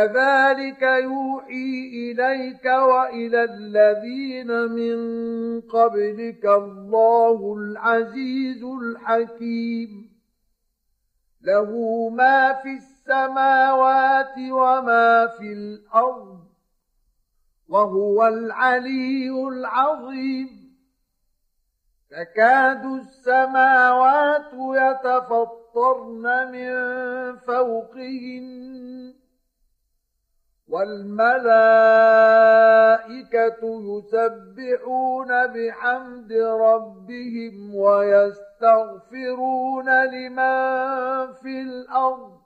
كذلك يوحي إليك وإلى الذين من قبلك الله العزيز الحكيم له ما في السماوات وما في الأرض وهو العلي العظيم تكاد السماوات يتفطرن من فوقهن والملائكة يسبحون بحمد ربهم ويستغفرون لمن في الأرض.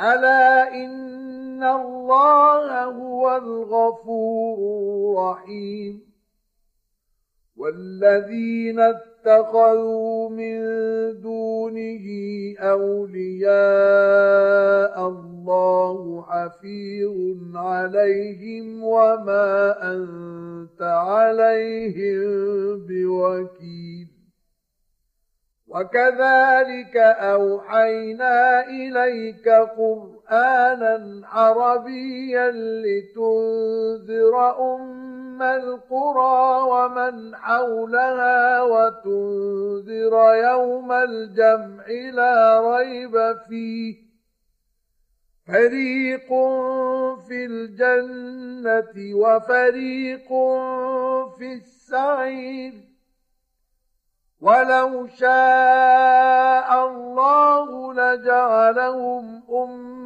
ألا إن الله هو الغفور الرحيم. والذين اتخذوا من دونه أولياء الله حفيظ عليهم وما أنت عليهم بوكيل. وكذلك أوحينا إليك قرآنا عربيا لتنذر أم القرى ومن حولها وتنذر يوم الجمع لا ريب فيه. فريق في الجنة وفريق في السعير. ولو شاء الله لجعلهم أمة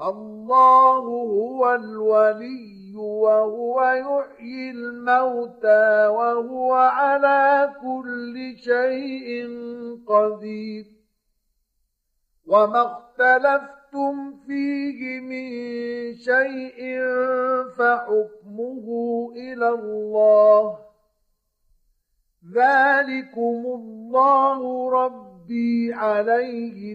الله هو الولي وهو يحيي الموتى وهو على كل شيء قدير. وما اختلفتم فيه من شيء فحكمه إلى الله. ذلكم الله ربي عليه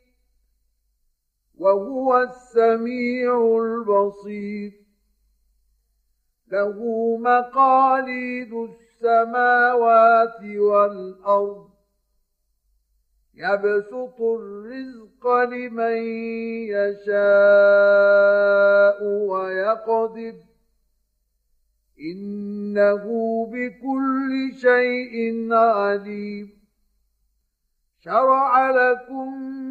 وهو السميع البصير. له مقاليد السماوات والأرض. يبسط الرزق لمن يشاء ويقدر. إنه بكل شيء عليم. شرع لكم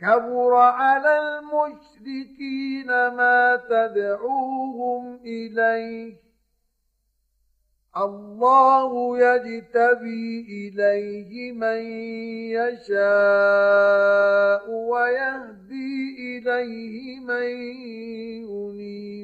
كبر على المشركين ما تدعوهم إليه. الله يجتبي إليه من يشاء ويهدي إليه من ينيب.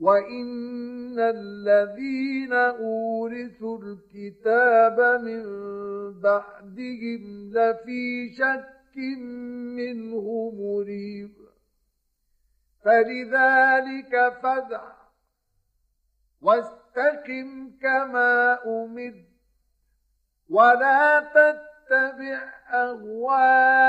وإن الذين أورثوا الكتاب من بعدهم لفي شك منه مريب فلذلك فدع واستقم كما أمرت ولا تتبع أهواءهم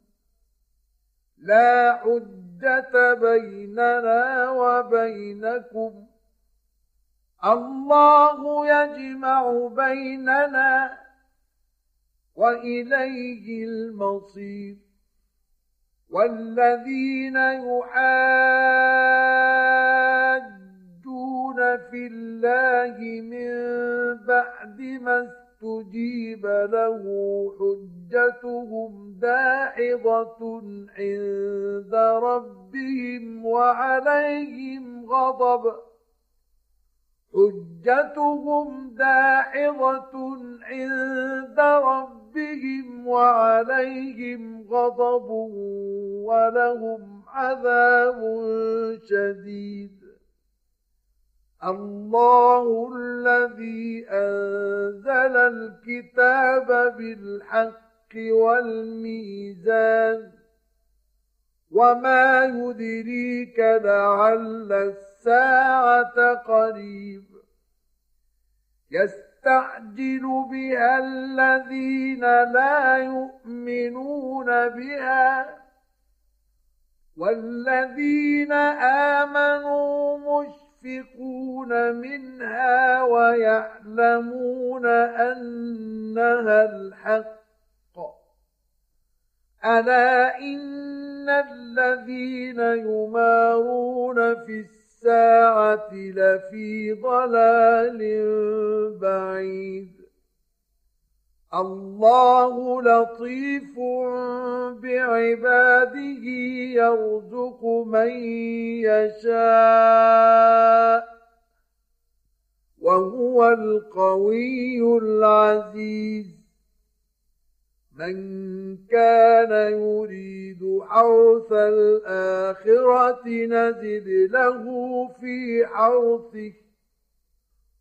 لا حجة بيننا وبينكم. الله يجمع بيننا وإليه المصير. والذين يحاجون في الله من بعد ما استجيب له حجتهم داحضة عند ربهم وعليهم غضب حجتهم داحضة عند ربهم وعليهم غضب ولهم عذاب شديد الله الذي أنزل الكتاب بالحق والميزان وما يدريك لعل الساعة قريب يستعجل بها الذين لا يؤمنون بها والذين آمنوا مشفقون منها ويعلمون أنها الحق. ألا إن الذين يمارون في الساعة لفي ضلال بعيد. الله لطيف بعباده يرزق من يشاء وهو القوي العزيز. من كان يريد حرث الآخرة نزد له في حرثه.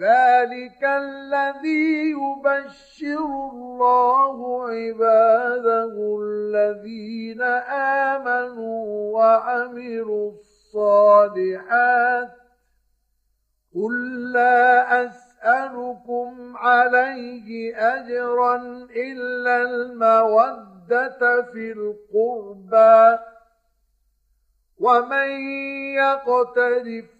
ذلك الذي يبشر الله عباده الذين آمنوا وعملوا الصالحات. قل لا أسألكم عليه أجرا إلا المودة المودة في القربى. ومن يقترف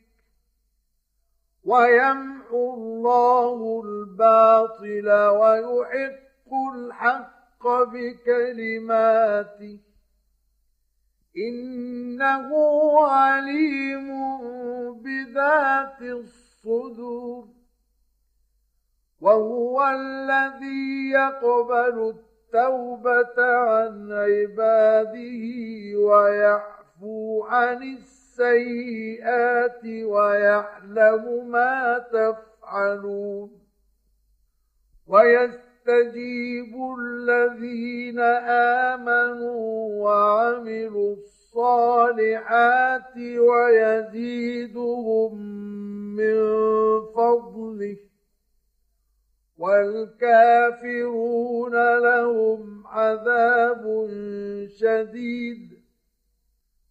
ويمحو الله الباطل ويحق الحق بكلماته. إنه عليم بذات الصدور. وهو الذي يقبل التوبة عن عباده ويعفو عن السيئات ويعلم ما تفعلون ويستجيب الذين آمنوا وعملوا الصالحات ويزيدهم من فضله والكافرون لهم عذاب شديد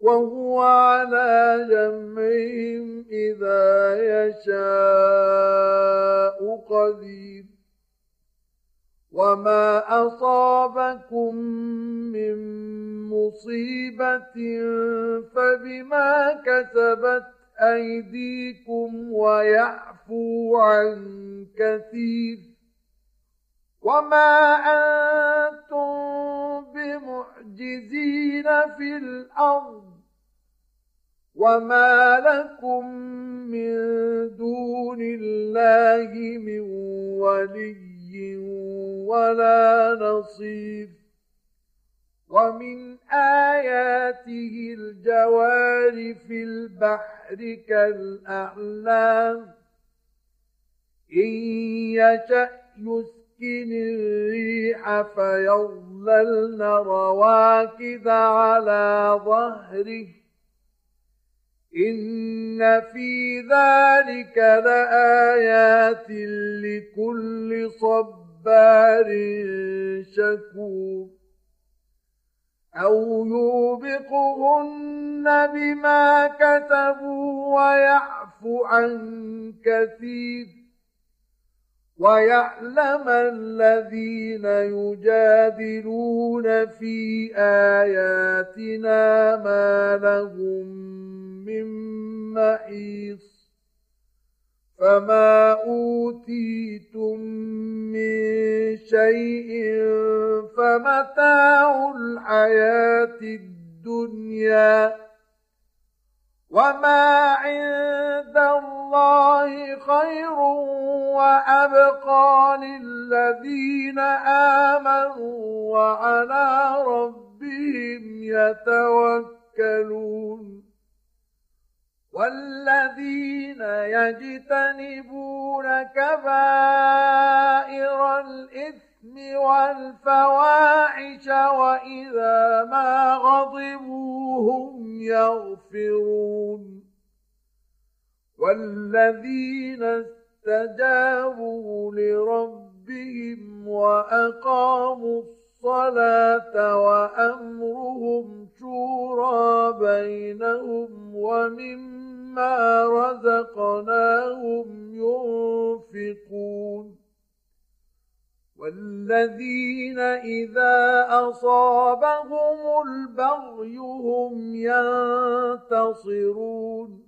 وهو على جمعهم إذا يشاء قدير. وما أصابكم من مصيبة فبما كسبت أيديكم ويعفو عن كثير. وما أنتم بمعجزين في الأرض وما لكم من دون الله من ولي ولا نصير ومن آياته الجوار في البحر كالأعلام إن يشأ يسكن الريح فيظللن رواكد على ظهره. إن في ذلك لآيات لكل صبار شكور. أو يوبقهن بما كتبوا ويعفو عن كثير. ويعلم الذين يجادلون في آياتنا ما لهم من محيص فما أوتيتم من شيء فمتاع الحياة الدنيا وما عند الله خير وأبقى للذين آمنوا وعلى ربهم يتوكلون. والذين يجتنبون كبائر الإثم والفواحش وإذا ما غضبوا هم يغفرون. والذين استجابوا لربهم وأقاموا الصلاة وأمرهم شورى بينهم ومما رزقناهم ينفقون والذين إذا أصابهم البغي هم ينتصرون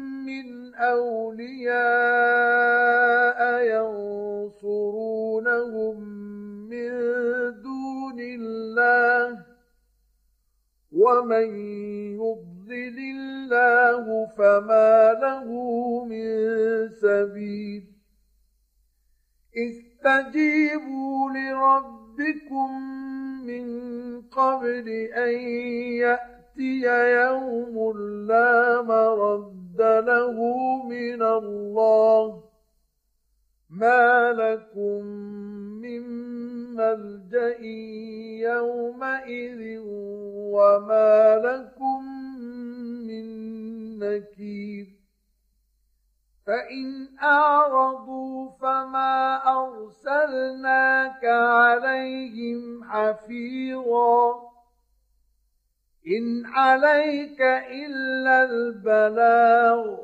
من أولياء ينصرونهم من دون الله ومن يضلل الله فما له من سبيل استجيبوا لربكم من قبل أن يأتي يوم لا مرد مرد له من الله ما لكم من ملجأ يومئذ وما لكم من نكير فإن أعرضوا فما أرسلناك عليهم حفيظا إن عليك إلا البلاغ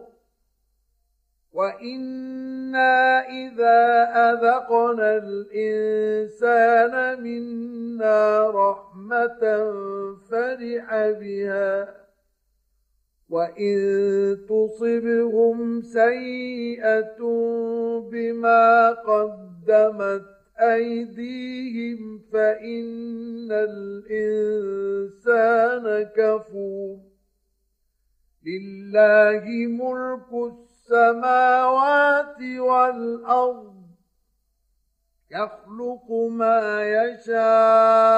وإنا إذا أذقنا الإنسان منا رحمة فرح بها وإن تصبهم سيئة بما قدمت أيديهم فإن الإنسان كفور. لله ملك السماوات والأرض يخلق ما يشاء.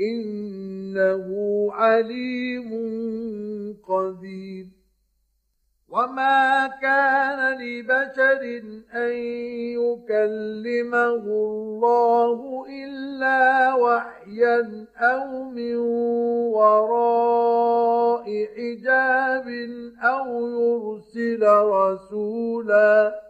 إنه عليم قدير. وما كان لبشر أن يكلمه الله إلا وحيا أو من وراء حجاب أو يرسل رسولا.